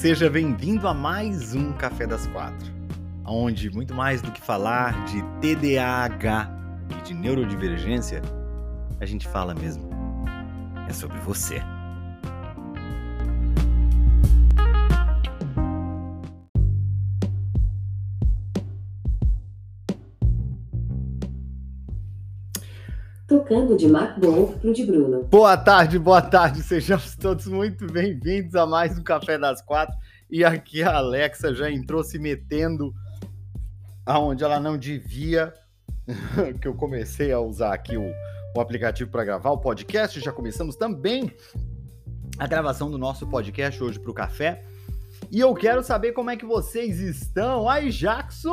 Seja bem-vindo a mais um Café das Quatro, onde muito mais do que falar de TDAH e de neurodivergência, a gente fala mesmo é sobre você. Tocando de MacBon pro de Bruno. Boa tarde, boa tarde, sejam todos muito bem-vindos a mais um Café das Quatro. E aqui a Alexa já entrou se metendo aonde ela não devia, que eu comecei a usar aqui o, o aplicativo para gravar o podcast. Já começamos também a gravação do nosso podcast hoje para o café. E eu quero saber como é que vocês estão. Ai, Jackson!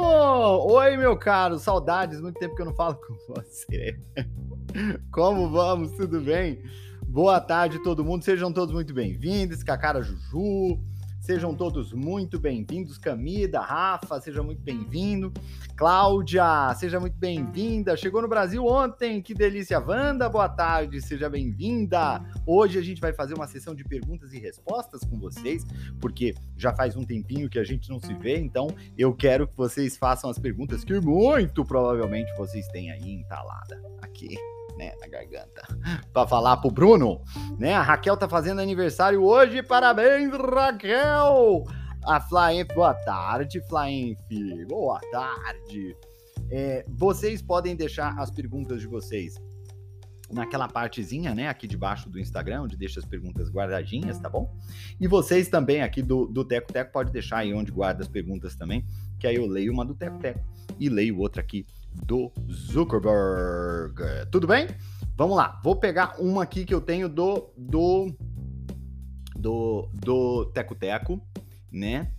Oi, meu caro, saudades, muito tempo que eu não falo com você. Como vamos? Tudo bem? Boa tarde, todo mundo. Sejam todos muito bem-vindos. Cacara Juju, sejam todos muito bem-vindos. Camida, Rafa, seja muito bem-vindo. Cláudia, seja muito bem-vinda. Chegou no Brasil ontem, que delícia. Wanda, boa tarde, seja bem-vinda. Hoje a gente vai fazer uma sessão de perguntas e respostas com vocês, porque já faz um tempinho que a gente não se vê, então eu quero que vocês façam as perguntas que muito provavelmente vocês têm aí entalada aqui né, na garganta, para falar pro Bruno, né? A Raquel tá fazendo aniversário hoje, parabéns, Raquel! A Flaenf, boa tarde, Flaenf, boa tarde. É, vocês podem deixar as perguntas de vocês naquela partezinha, né, aqui debaixo do Instagram, onde deixa as perguntas guardadinhas, tá bom? E vocês também aqui do, do Teco Teco pode deixar aí onde guarda as perguntas também, que aí eu leio uma do Teco Teco e leio outra aqui do Zuckerberg. Tudo bem? Vamos lá. Vou pegar uma aqui que eu tenho do do do, do Teco Teco, né?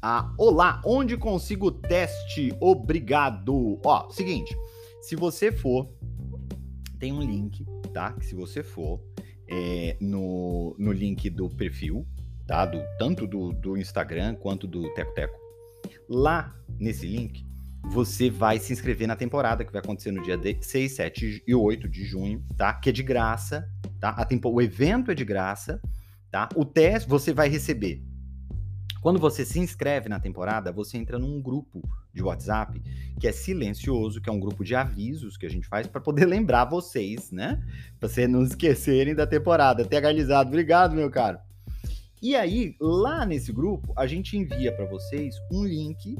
Ah, olá, onde consigo teste? Obrigado. Ó, seguinte, se você for, tem um link, tá? Que se você for é, no, no link do perfil, tá? Do, tanto do, do Instagram quanto do Teco Teco, lá nesse link você vai se inscrever na temporada que vai acontecer no dia 6, 7 e 8 de junho, tá? Que é de graça, tá? Tempo... O evento é de graça, tá? O teste você vai receber. Quando você se inscreve na temporada, você entra num grupo de WhatsApp que é silencioso, que é um grupo de avisos que a gente faz para poder lembrar vocês, né? Pra vocês não esquecerem da temporada. Até agalizado. Obrigado, meu caro. E aí, lá nesse grupo, a gente envia para vocês um link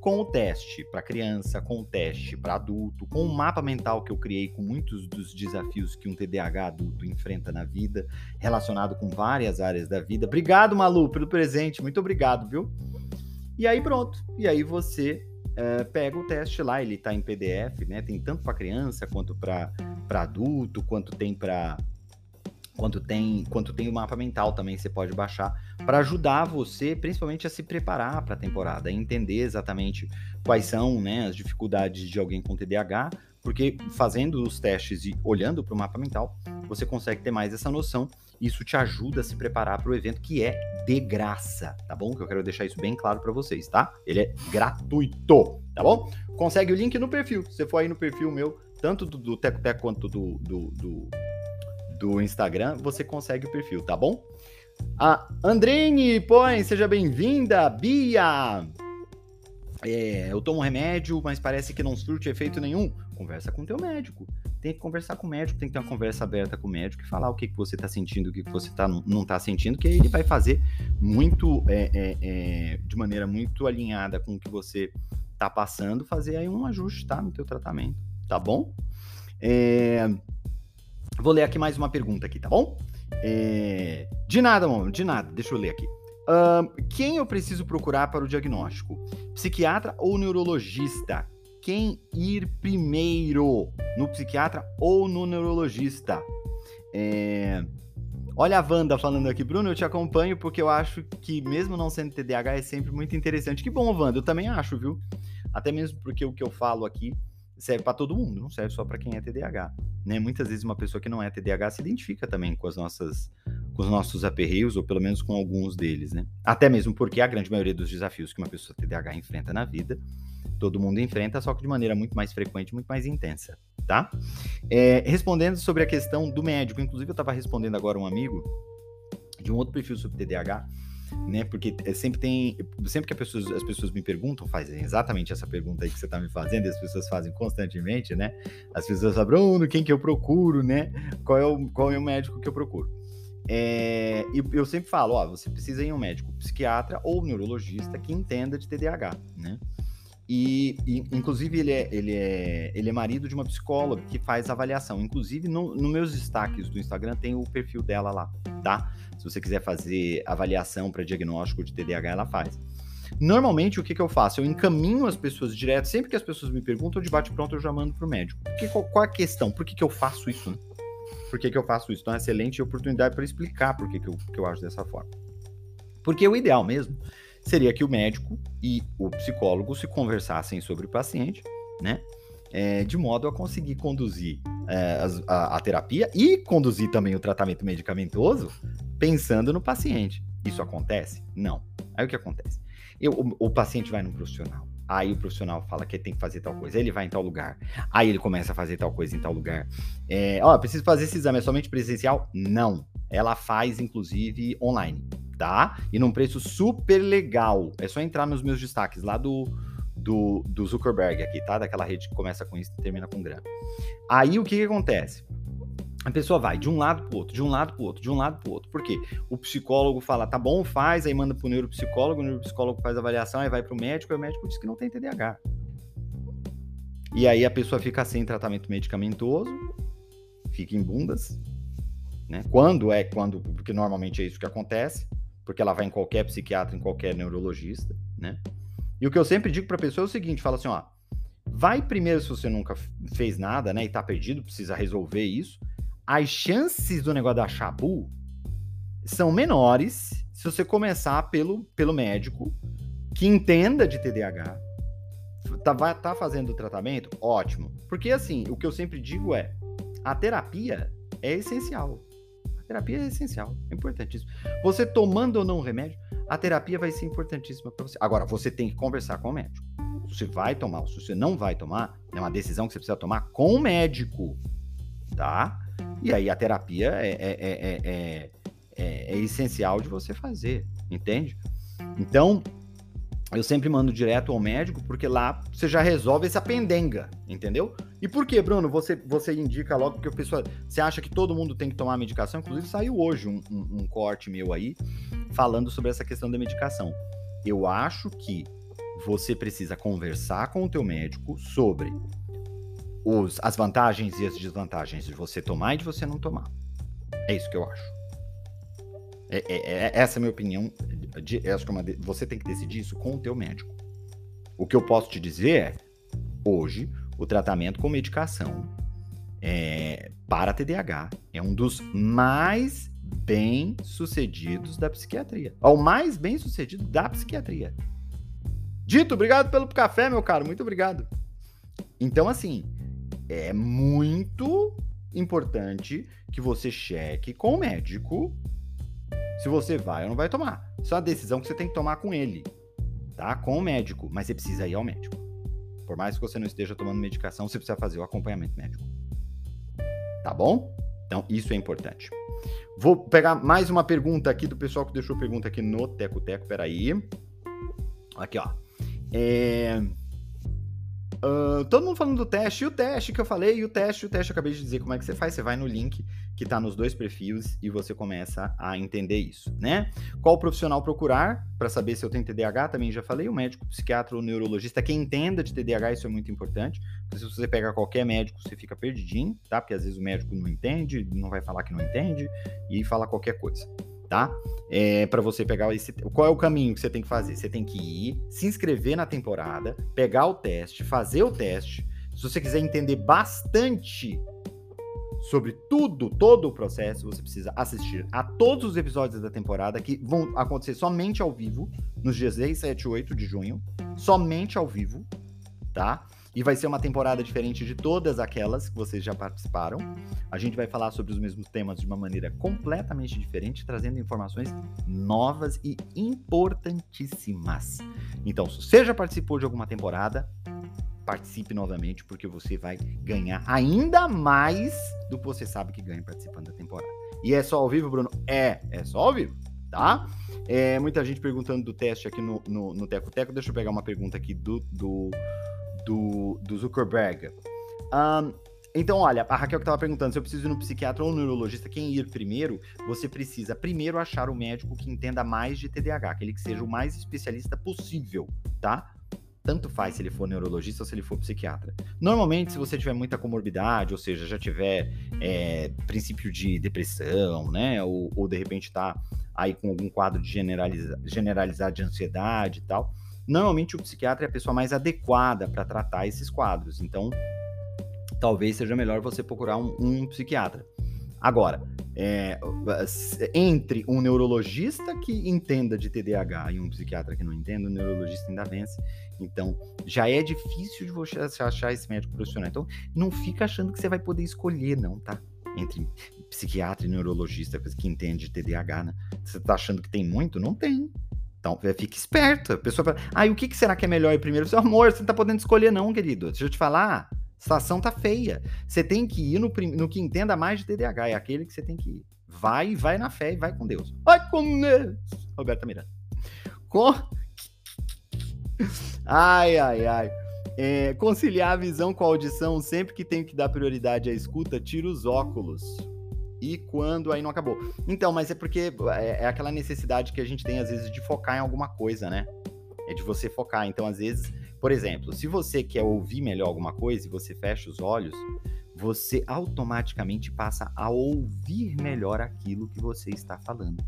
com o teste para criança, com o teste para adulto, com o mapa mental que eu criei com muitos dos desafios que um TDAH adulto enfrenta na vida, relacionado com várias áreas da vida. Obrigado, Malu, pelo presente, muito obrigado, viu? E aí pronto, e aí você é, pega o teste lá, ele está em PDF, né? Tem tanto para criança quanto para adulto, quanto tem para quanto tem, quanto tem o mapa mental também você pode baixar para ajudar você, principalmente a se preparar para a temporada, entender exatamente quais são né, as dificuldades de alguém com TDAH, porque fazendo os testes e olhando para o mapa mental, você consegue ter mais essa noção. Isso te ajuda a se preparar para o evento que é de graça, tá bom? Que eu quero deixar isso bem claro para vocês, tá? Ele é gratuito, tá bom? Consegue o link no perfil. Se você for aí no perfil meu, tanto do, do Teco Teco quanto do, do, do do Instagram, você consegue o perfil, tá bom? A Andrine Põe, seja bem-vinda. Bia, é, eu tomo remédio, mas parece que não surte efeito nenhum. Conversa com o teu médico. Tem que conversar com o médico, tem que ter uma conversa aberta com o médico e falar o que, que você está sentindo, o que, que você tá, não está sentindo, que ele vai fazer muito, é, é, é, de maneira muito alinhada com o que você está passando, fazer aí um ajuste, tá, no teu tratamento, tá bom? É, Vou ler aqui mais uma pergunta aqui, tá bom? É... De nada, mano, de nada. Deixa eu ler aqui. Quem eu preciso procurar para o diagnóstico? Psiquiatra ou neurologista? Quem ir primeiro? No psiquiatra ou no neurologista? É... Olha a Wanda falando aqui, Bruno, eu te acompanho porque eu acho que, mesmo não sendo TDAH, é sempre muito interessante. Que bom, Wanda, eu também acho, viu? Até mesmo porque o que eu falo aqui serve para todo mundo, não serve só para quem é TDAH. Né? Muitas vezes uma pessoa que não é TDAH se identifica também com as nossas com os nossos aperreios, ou pelo menos com alguns deles, né? Até mesmo porque a grande maioria dos desafios que uma pessoa TDAH enfrenta na vida, todo mundo enfrenta, só que de maneira muito mais frequente, muito mais intensa, tá? É, respondendo sobre a questão do médico, inclusive eu estava respondendo agora um amigo de um outro perfil sobre TDAH, né? Porque é, sempre tem, sempre que as pessoas, as pessoas me perguntam, fazem exatamente essa pergunta aí que você está me fazendo, e as pessoas fazem constantemente, né? As pessoas falam, Bruno, quem que eu procuro, né? Qual é o, qual é o médico que eu procuro? É, e eu sempre falo, ó, você precisa ir um médico psiquiatra ou neurologista que entenda de TDAH, né? E, e, inclusive, ele é, ele, é, ele é marido de uma psicóloga que faz avaliação. Inclusive, nos no meus destaques do Instagram tem o perfil dela lá, tá? Se você quiser fazer avaliação para diagnóstico de TDAH, ela faz. Normalmente, o que, que eu faço? Eu encaminho as pessoas direto. Sempre que as pessoas me perguntam, de bate-pronto, eu já mando para o médico. Qual, qual, a questão? Por que, que eu faço isso? Por que, que eu faço isso? Então, é uma excelente oportunidade para explicar por que, que, eu, que eu acho dessa forma. Porque o ideal mesmo seria que o médico e o psicólogo se conversassem sobre o paciente, né? É, de modo a conseguir conduzir é, a, a, terapia e conduzir também o tratamento medicamentoso pensando no paciente. Isso acontece? Não. Aí o que acontece? Eu, o, o paciente vai num profissional. Aí o profissional fala que tem que fazer tal coisa. Ele vai em tal lugar. Aí ele começa a fazer tal coisa em tal lugar. É, ó, preciso fazer esse exame. É somente presencial? Não. Ela faz, inclusive, online tá? E num preço super legal. É só entrar nos meus destaques lá do, do, do Zuckerberg aqui, tá? Daquela rede que começa com isso e termina com grana. Aí o que, que acontece? A pessoa vai de um lado pro outro, de um lado pro outro, de um lado pro outro. Por quê? O psicólogo fala, tá bom, faz, aí manda pro neuropsicólogo, o neuropsicólogo faz a avaliação, aí vai pro médico, e o médico diz que não tem TDAH. E aí a pessoa fica sem tratamento medicamentoso, fica em bundas, né? Quando é quando, porque normalmente é isso que acontece porque ela vai em qualquer psiquiatra, em qualquer neurologista, né? E o que eu sempre digo para a pessoa é o seguinte, fala assim, ó, vai primeiro se você nunca fez nada, né, e tá perdido, precisa resolver isso. As chances do negócio da chabu são menores se você começar pelo, pelo médico que entenda de TDAH, tá, vai, tá fazendo o tratamento, ótimo. Porque assim, o que eu sempre digo é, a terapia é essencial. Terapia é essencial, é importantíssimo. Você tomando ou não um remédio, a terapia vai ser importantíssima para você. Agora, você tem que conversar com o médico. Se você vai tomar ou se você não vai tomar, é uma decisão que você precisa tomar com o médico, tá? E aí a terapia é, é, é, é, é essencial de você fazer, entende? Então, eu sempre mando direto ao médico, porque lá você já resolve essa pendenga, entendeu? E por que, Bruno? Você, você indica logo que o pessoal. Você acha que todo mundo tem que tomar medicação? Inclusive, saiu hoje um, um, um corte meu aí falando sobre essa questão da medicação. Eu acho que você precisa conversar com o teu médico sobre os, as vantagens e as desvantagens de você tomar e de você não tomar. É isso que eu acho. É, é, é essa é a minha opinião acho que é uma, você tem que decidir isso com o teu médico. O que eu posso te dizer é, hoje, o tratamento com medicação é, para TDAH é um dos mais bem sucedidos da psiquiatria. É o mais bem sucedido da psiquiatria. Dito, obrigado pelo café, meu caro. Muito obrigado. Então, assim, é muito importante que você cheque com o médico se você vai ou não vai tomar. Isso é uma decisão que você tem que tomar com ele, tá? Com o médico, mas você precisa ir ao médico. Por mais que você não esteja tomando medicação, você precisa fazer o acompanhamento médico. Tá bom? Então, isso é importante. Vou pegar mais uma pergunta aqui do pessoal que deixou pergunta aqui no Teco Teco. Peraí. Aqui, ó. É... Uh, todo mundo falando do teste, e o teste que eu falei, e o teste, o teste eu acabei de dizer como é que você faz, você vai no link que está nos dois perfis e você começa a entender isso, né? Qual profissional procurar para saber se eu tenho TDAH, também já falei, o médico, psiquiatra ou neurologista que entenda de TDAH, isso é muito importante, porque se você pegar qualquer médico, você fica perdidinho, tá? Porque às vezes o médico não entende, não vai falar que não entende e fala qualquer coisa tá? É, para você pegar esse. Qual é o caminho que você tem que fazer? Você tem que ir, se inscrever na temporada, pegar o teste, fazer o teste. Se você quiser entender bastante sobre tudo, todo o processo, você precisa assistir a todos os episódios da temporada que vão acontecer somente ao vivo, nos dias 6, 7 e 8 de junho, somente ao vivo, tá? E vai ser uma temporada diferente de todas aquelas que vocês já participaram. A gente vai falar sobre os mesmos temas de uma maneira completamente diferente, trazendo informações novas e importantíssimas. Então, se você já participou de alguma temporada, participe novamente, porque você vai ganhar ainda mais do que você sabe que ganha participando da temporada. E é só ao vivo, Bruno? É, é só ao vivo. tá? É, muita gente perguntando do teste aqui no, no, no Teco Teco. Deixa eu pegar uma pergunta aqui do, do, do, do Zuckerberg. Um, então, olha, a Raquel que estava perguntando se eu preciso ir no psiquiatra ou no neurologista, quem ir primeiro, você precisa primeiro achar o médico que entenda mais de TDAH, aquele que seja o mais especialista possível, tá? Tanto faz se ele for neurologista ou se ele for psiquiatra. Normalmente, se você tiver muita comorbidade, ou seja, já tiver é, princípio de depressão, né? Ou, ou de repente tá aí com algum quadro de generaliza, generalizado de ansiedade e tal, normalmente o psiquiatra é a pessoa mais adequada para tratar esses quadros. Então, talvez seja melhor você procurar um, um psiquiatra. Agora, é, entre um neurologista que entenda de TDAH e um psiquiatra que não entenda, o neurologista ainda vence. Então, já é difícil de você achar esse médico profissional. Então, não fica achando que você vai poder escolher, não, tá? Entre psiquiatra e neurologista que entende de TDAH, né? Você tá achando que tem muito? Não tem. Então, é, fique esperto. A pessoa fala, ah, e o que, será que é melhor ir primeiro? Seu amor, você não tá podendo escolher, não, querido. Deixa eu te falar. A situação tá feia. Você tem que ir no, no que entenda mais de TDAH. É aquele que você tem que ir. Vai, vai na fé e vai com Deus. Vai com Deus. Roberta Miranda. Com... Ai, ai, ai. É, conciliar a visão com a audição sempre que tenho que dar prioridade à escuta, tiro os óculos. E quando aí não acabou. Então, mas é porque é, é aquela necessidade que a gente tem, às vezes, de focar em alguma coisa, né? É de você focar. Então, às vezes, por exemplo, se você quer ouvir melhor alguma coisa e você fecha os olhos, você automaticamente passa a ouvir melhor aquilo que você está falando.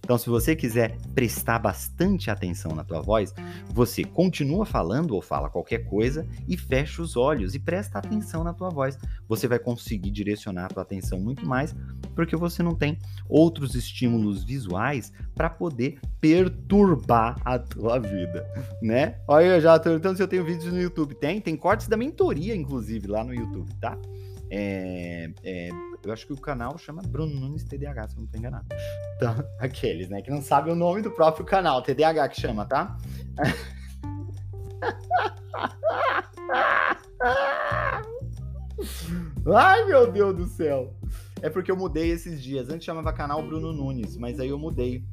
Então, se você quiser prestar bastante atenção na tua voz, você continua falando ou fala qualquer coisa e fecha os olhos e presta atenção na tua voz. Você vai conseguir direcionar a tua atenção muito mais, porque você não tem outros estímulos visuais para poder perturbar a tua vida, né? Olha, eu já tô perguntando se eu tenho vídeos no YouTube. Tem, tem cortes da mentoria, inclusive, lá no YouTube, tá? É, é, eu acho que o canal chama Bruno Nunes TDAH, se eu não estou enganado. Então, aqueles, né, que não sabem o nome do próprio canal, TDAH que chama, tá? Ai, meu Deus do céu. É porque eu mudei esses dias. Antes chamava canal Bruno Nunes, mas aí eu mudei.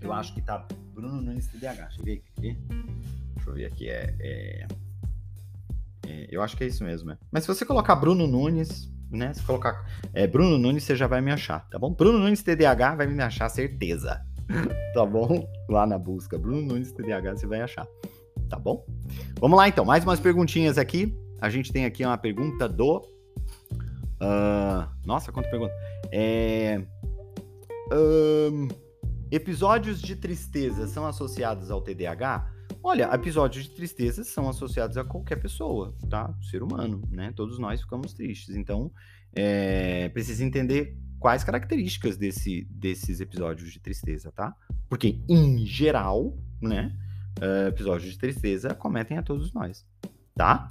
Eu acho que tá Bruno Nunes TDAH. Deixa eu ver aqui. Deixa eu ver aqui. É, é... É, eu acho que é isso mesmo. É. Mas se você colocar Bruno Nunes, né? Se colocar é, Bruno Nunes, você já vai me achar, tá bom? Bruno Nunes TDAH vai me achar, certeza. tá bom? Lá na busca. Bruno Nunes TDAH, você vai achar. Tá bom? Vamos lá então, mais umas perguntinhas aqui. A gente tem aqui uma pergunta do. Uh, nossa, quanta pergunta. É. Um, episódios de tristeza são associados ao TDAH? Olha, episódios de tristeza são associados a qualquer pessoa, tá? Ser humano, né? Todos nós ficamos tristes. Então, é, precisa entender quais características desse, desses episódios de tristeza, tá? Porque, em geral, né? Uh, episódios de tristeza cometem a todos nós, tá?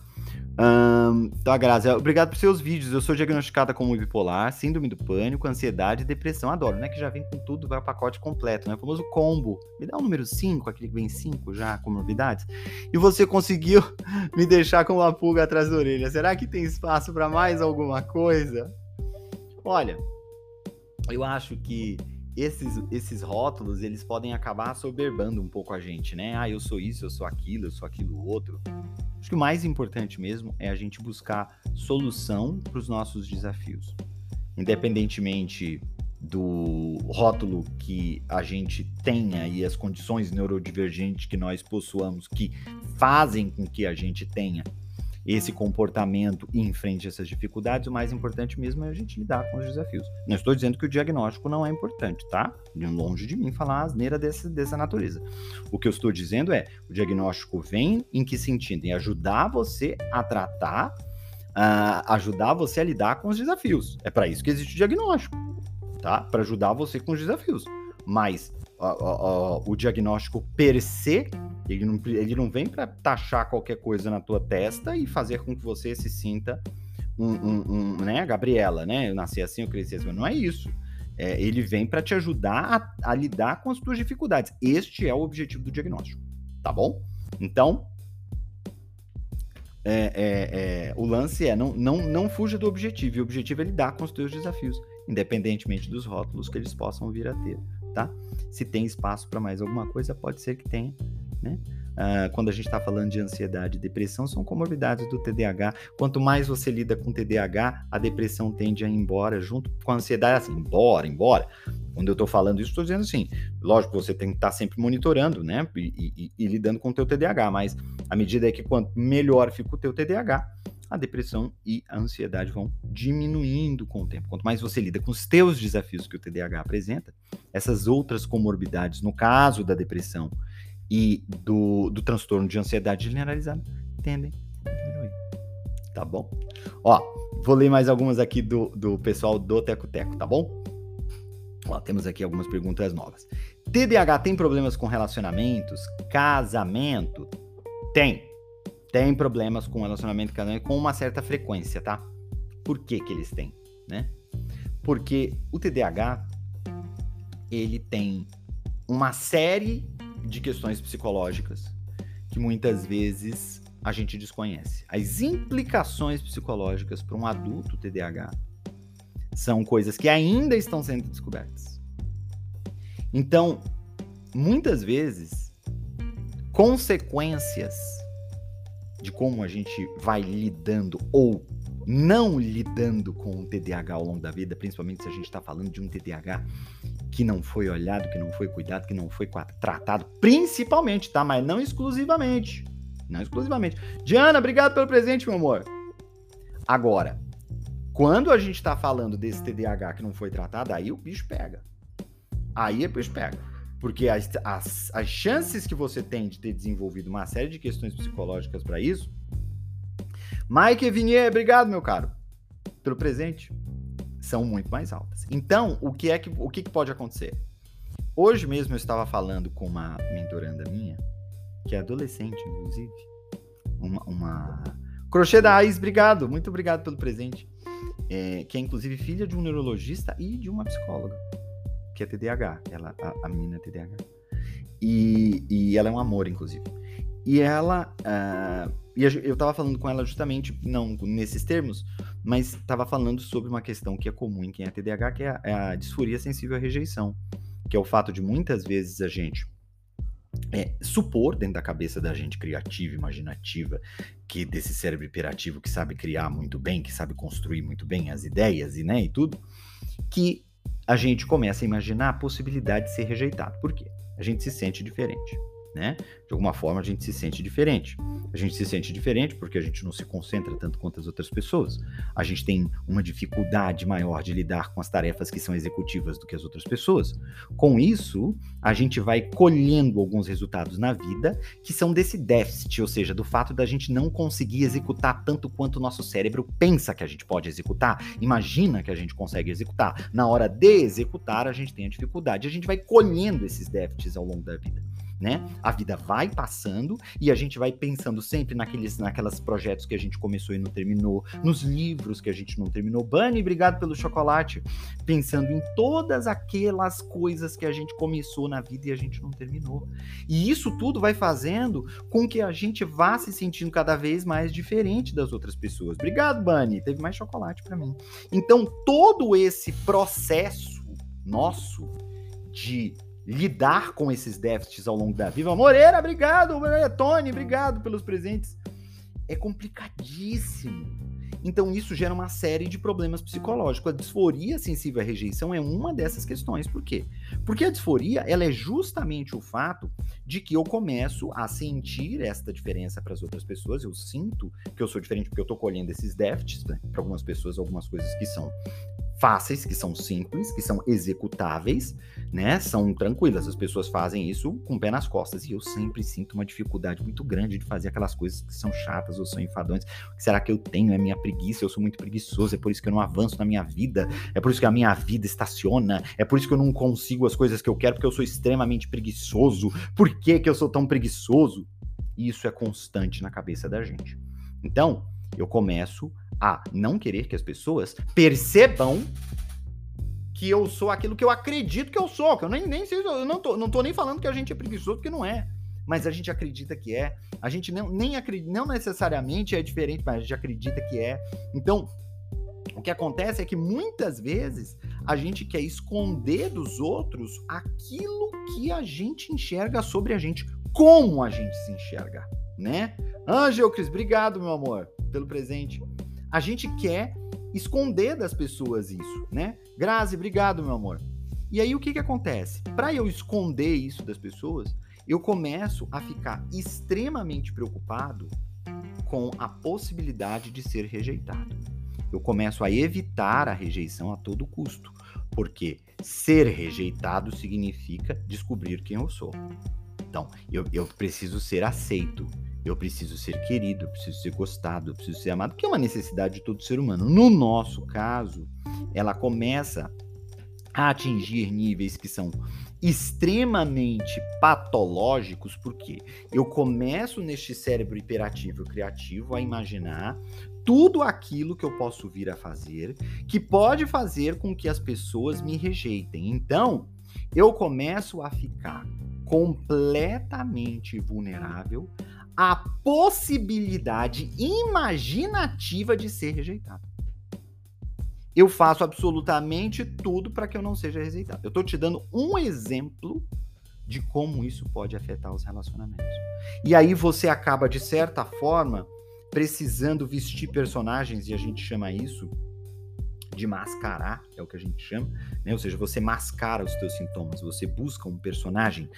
Um, tá, Grazi, obrigado por seus vídeos. Eu sou diagnosticada como bipolar, síndrome do pânico, ansiedade e depressão. Adoro, né? Que já vem com tudo, vai o pacote completo, né? O famoso combo. Me dá o número 5, aquele que vem 5 já, comorbidades. E você conseguiu me deixar com uma pulga atrás da orelha. Será que tem espaço para mais alguma coisa? Olha, eu acho que esses, esses rótulos, eles podem acabar soberbando um pouco a gente, né? Ah, eu sou isso, eu sou aquilo, eu sou aquilo outro. Acho que o mais importante mesmo é a gente buscar solução para os nossos desafios. Independentemente do rótulo que a gente tenha e as condições neurodivergentes que nós possuamos que fazem com que a gente tenha esse comportamento e enfrente essas dificuldades, o mais importante mesmo é a gente lidar com os desafios. Não estou dizendo que o diagnóstico não é importante, tá? Longe de mim falar asneira dessa, dessa natureza. O que eu estou dizendo é, o diagnóstico vem em que sentido? Em ajudar você a tratar, uh, ajudar você a lidar com os desafios. É para isso que existe o diagnóstico, tá? Para ajudar você com os desafios. Mas o diagnóstico per se, ele não, ele não vem para taxar qualquer coisa na tua testa e fazer com que você se sinta um, um, um né, Gabriela, né? Eu nasci assim, eu cresci assim, não é isso. É, ele vem para te ajudar a, a, lidar com as tuas dificuldades. Este é o objetivo do diagnóstico, tá bom? Então, é, é, é o lance é não, não, não fuja do objetivo. E o objetivo é lidar com os teus desafios, independentemente dos rótulos que eles possam vir a ter tá? Se tem espaço para mais alguma coisa, pode ser que tenha, né? Uh, quando a gente está falando de ansiedade e depressão, são comorbidades do TDAH. Quanto mais você lida com TDAH, a depressão tende a ir embora junto com a ansiedade, assim, embora, embora. Quando eu estou falando isso, estou dizendo assim, lógico que você tem que estar tá sempre monitorando, né, e, e, e, lidando com o teu TDAH, mas a medida é que quanto melhor fica o teu TDAH, a depressão e a ansiedade vão diminuindo com o tempo. Quanto mais você lida com os teus desafios que o TDAH apresenta, essas outras comorbidades, no caso da depressão e do, do transtorno de ansiedade generalizada tendem a diminuir. Tá bom? Ó, vou ler mais algumas aqui do, do pessoal do Teco Teco, tá bom? Ó, temos aqui algumas perguntas novas. TDAH tem problemas com relacionamentos? Casamento? Tem. Tem problemas com relacionamento e casamento com uma certa frequência, tá? Por que que eles têm, né? Porque o TDAH ele tem uma série de questões psicológicas que muitas vezes a gente desconhece. As implicações psicológicas para um adulto TDAH são coisas que ainda estão sendo descobertas. Então, muitas vezes, consequências de como a gente vai lidando ou não lidando com o TDAH ao longo da vida, principalmente se a gente está falando de um TDAH que não foi olhado, que não foi cuidado, que não foi tratado, principalmente, tá? Mas não exclusivamente. Não exclusivamente. Diana, obrigado pelo presente, meu amor. Agora, quando a gente tá falando desse TDAH que não foi tratado, aí o bicho pega. Aí o bicho pega. Porque as, as, as chances que você tem de ter desenvolvido uma série de questões psicológicas para isso. Mike Vinier, obrigado, meu caro, pelo presente são muito mais altas. Então, o que é que o que, que pode acontecer? Hoje mesmo eu estava falando com uma mentoranda minha, que é adolescente, inclusive, uma, uma... crochê da Ais, obrigado, muito obrigado pelo presente, é, que é inclusive filha de um neurologista e de uma psicóloga, que é TDAH, ela a, a menina é TDAH, e, e ela é um amor, inclusive. E ela, uh, e eu estava falando com ela justamente, não nesses termos, mas estava falando sobre uma questão que é comum em quem é TDAH, que é a, é a disforia sensível à rejeição, que é o fato de muitas vezes a gente é, supor dentro da cabeça da gente criativa, imaginativa, que desse cérebro hiperativo que sabe criar muito bem, que sabe construir muito bem as ideias e, né, e tudo, que a gente começa a imaginar a possibilidade de ser rejeitado. Por quê? A gente se sente diferente né? De alguma forma a gente se sente diferente. A gente se sente diferente porque a gente não se concentra tanto quanto as outras pessoas. A gente tem uma dificuldade maior de lidar com as tarefas que são executivas do que as outras pessoas. Com isso, a gente vai colhendo alguns resultados na vida que são desse déficit, ou seja, do fato da gente não conseguir executar tanto quanto o nosso cérebro pensa que a gente pode executar, imagina que a gente consegue executar. Na hora de executar, a gente tem a dificuldade. A gente vai colhendo esses déficits ao longo da vida né? A vida vai passando e a gente vai pensando sempre naqueles naquelas projetos que a gente começou e não terminou, nos livros que a gente não terminou. Bunny, obrigado pelo chocolate. Pensando em todas aquelas coisas que a gente começou na vida e a gente não terminou. E isso tudo vai fazendo com que a gente vá se sentindo cada vez mais diferente das outras pessoas. Obrigado, Bunny. Teve mais chocolate para mim. Então, todo esse processo nosso de lidar com esses déficits ao longo da vida. Moreira, obrigado. Tony, obrigado pelos presentes. É complicadíssimo. Então, isso gera uma série de problemas psicológicos. A disforia sensível à rejeição é uma dessas questões. Por quê? Porque a disforia ela é justamente o fato de que eu começo a sentir esta diferença para as outras pessoas. Eu sinto que eu sou diferente porque eu estou colhendo esses déficits. Né? Para algumas pessoas, algumas coisas que são fáceis, que são simples, que são executáveis, né? São tranquilas. As pessoas fazem isso com o pé nas costas. E eu sempre sinto uma dificuldade muito grande de fazer aquelas coisas que são chatas ou são enfadonhas. O que será que eu tenho? É minha preguiça, eu sou muito preguiçoso, é por isso que eu não avanço na minha vida, é por isso que a minha vida estaciona, é por isso que eu não consigo as coisas que eu quero, porque eu sou extremamente preguiçoso. Por que, que eu sou tão preguiçoso? Isso é constante na cabeça da gente. Então, eu começo a não querer que as pessoas percebam que eu sou aquilo que eu acredito que eu sou, que eu nem, nem sei, eu não tô, não tô nem falando que a gente é preguiçoso, porque não é. Mas a gente acredita que é. A gente não, nem acredita, não necessariamente é diferente, mas a gente acredita que é. Então, O que acontece é que muitas vezes a gente quer esconder dos outros aquilo que a gente enxerga sobre a gente, como a gente se enxerga, né? Angel Cris, obrigado, meu amor, pelo presente. A gente quer esconder das pessoas isso, né? Grazi, obrigado, meu amor. E aí o que que acontece? Para eu esconder isso das pessoas, eu começo a ficar extremamente preocupado com a possibilidade de ser rejeitado. Eu começo a evitar a rejeição a todo custo, porque ser rejeitado significa descobrir quem eu sou. Então, eu, eu preciso ser aceito, eu preciso ser querido, eu preciso ser gostado, eu preciso ser amado, que é uma necessidade de todo ser humano. No nosso caso, ela começa a atingir níveis que são extremamente patológicos, porque eu começo neste cérebro hiperativo criativo a imaginar tudo aquilo que eu posso vir a fazer que pode fazer com que as pessoas me rejeitem. Então, eu começo a ficar completamente vulnerável à possibilidade imaginativa de ser rejeitado eu faço absolutamente tudo para que eu não seja rejeitado. Eu estou te dando um exemplo de como isso pode afetar os relacionamentos. E aí você acaba, de certa forma, precisando vestir personagens, e a gente chama isso de mascarar, é o que a gente chama, né? Ou seja, você mascara os teus sintomas, você busca um personagem,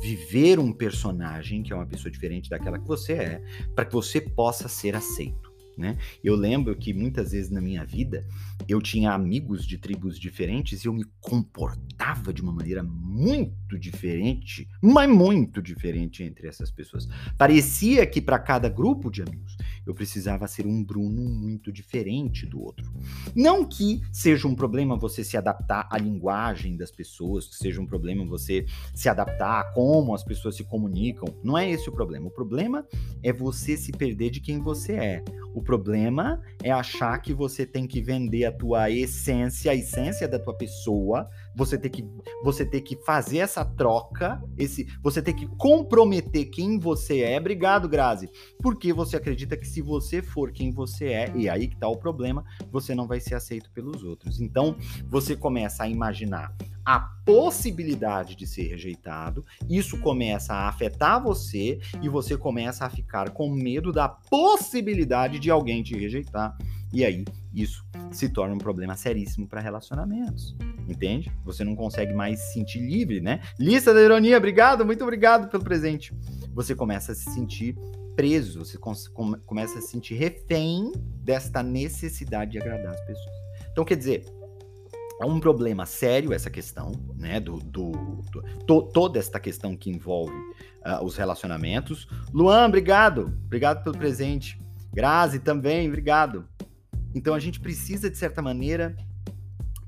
viver um personagem que é uma pessoa diferente daquela que você é, para que você possa ser aceito. Né? Eu lembro que muitas vezes na minha vida eu tinha amigos de tribos diferentes e eu me comportava de uma maneira muito diferente, mas muito diferente entre essas pessoas. Parecia que para cada grupo de amigos eu precisava ser um Bruno muito diferente do outro. Não que seja um problema você se adaptar à linguagem das pessoas, que seja um problema você se adaptar a como as pessoas se comunicam. Não é esse o problema. O problema é você se perder de quem você é. O problema é achar que você tem que vender a tua essência, a essência da tua pessoa, você ter que você ter que fazer essa troca, esse você ter que comprometer quem você é. Obrigado, Grazi. Porque você acredita que se você for quem você é, e aí que tá o problema, você não vai ser aceito pelos outros. Então, você começa a imaginar a possibilidade de ser rejeitado, isso começa a afetar você e você começa a ficar com medo da possibilidade de alguém te rejeitar. E aí, isso se torna um problema seríssimo para relacionamentos. Entende? Você não consegue mais se sentir livre, né? Lista da ironia, obrigado, muito obrigado pelo presente. Você começa a se sentir preso, você começa a se sentir refém desta necessidade de agradar as pessoas. Então, quer dizer, é um problema sério essa questão, né? Do, do, do to, toda esta questão que envolve uh, os relacionamentos. Luan, obrigado. Obrigado pelo presente. Grazi também, obrigado. Então a gente precisa, de certa maneira,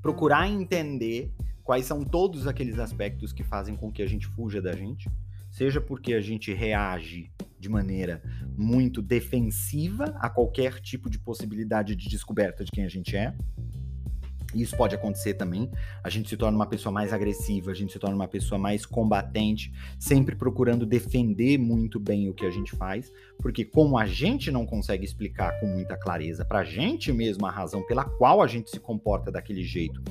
procurar entender quais são todos aqueles aspectos que fazem com que a gente fuja da gente, seja porque a gente reage de maneira muito defensiva a qualquer tipo de possibilidade de descoberta de quem a gente é, isso pode acontecer também. A gente se torna uma pessoa mais agressiva, a gente se torna uma pessoa mais combatente, sempre procurando defender muito bem o que a gente faz, porque como a gente não consegue explicar com muita clareza para a gente mesmo a razão pela qual a gente se comporta daquele jeito,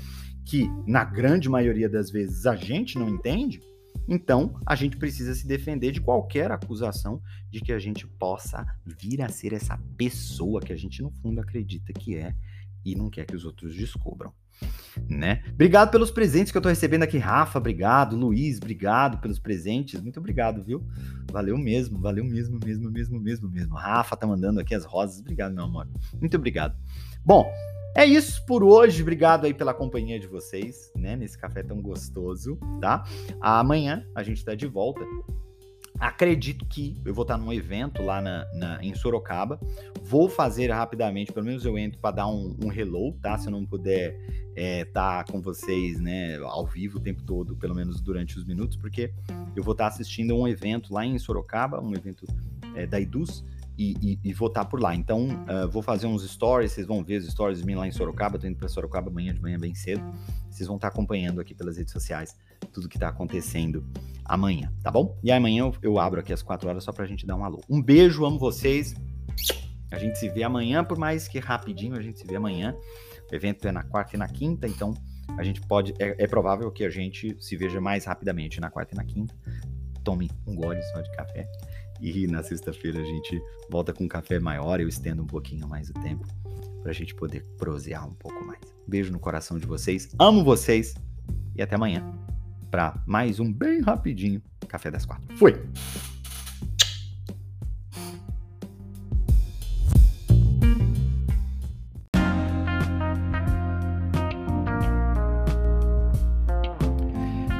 que na grande maioria das vezes a gente não entende, então a gente precisa se defender de qualquer acusação de que a gente possa vir a ser essa pessoa que a gente no fundo acredita que é e não quer que os outros descubram. Né? Obrigado pelos presentes que eu tô recebendo aqui, Rafa, obrigado, Luiz, obrigado pelos presentes, muito obrigado, viu? Valeu mesmo, valeu mesmo, mesmo, mesmo, mesmo, mesmo. Rafa tá mandando aqui as rosas, obrigado, meu amor. Muito obrigado. Bom, é isso por hoje. Obrigado aí pela companhia de vocês, né? Nesse café tão gostoso, tá? Amanhã a gente tá de volta Acredito que eu vou estar num evento lá na, na, em Sorocaba. Vou fazer rapidamente, pelo menos eu entro para dar um, um hello, tá? Se eu não puder estar é, tá com vocês, né, ao vivo o tempo todo, pelo menos durante os minutos, porque eu vou estar assistindo um evento lá em Sorocaba, um evento é, da Idus, e, e, e, vou estar por lá. Então, uh, vou fazer uns stories, vocês vão ver os stories de mim lá em Sorocaba. Tô indo para Sorocaba amanhã de manhã bem cedo. Vocês vão estar acompanhando aqui pelas redes sociais tudo que está acontecendo amanhã, tá bom? E amanhã eu, eu abro aqui às 4 horas só pra gente dar um alô. Um beijo, amo vocês. A gente se vê amanhã, por mais que rapidinho, a gente se vê amanhã O evento é na quarta e na quinta, então a gente pode. É, é provável que a gente se veja mais rapidamente na quarta e na quinta. Tome um gole só de café. E na sexta-feira a gente volta com um café maior. Eu estendo um pouquinho mais o tempo para a gente poder prosear um pouco mais. Beijo no coração de vocês. Amo vocês. E até amanhã para mais um bem rapidinho Café das Quatro. Fui!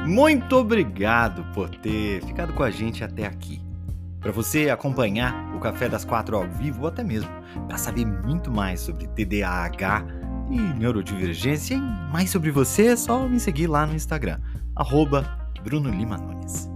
Muito obrigado por ter ficado com a gente até aqui. Para você acompanhar o Café das Quatro ao vivo, ou até mesmo para saber muito mais sobre TDAH e neurodivergência e mais sobre você, é só me seguir lá no Instagram, arroba Bruno Lima Nunes.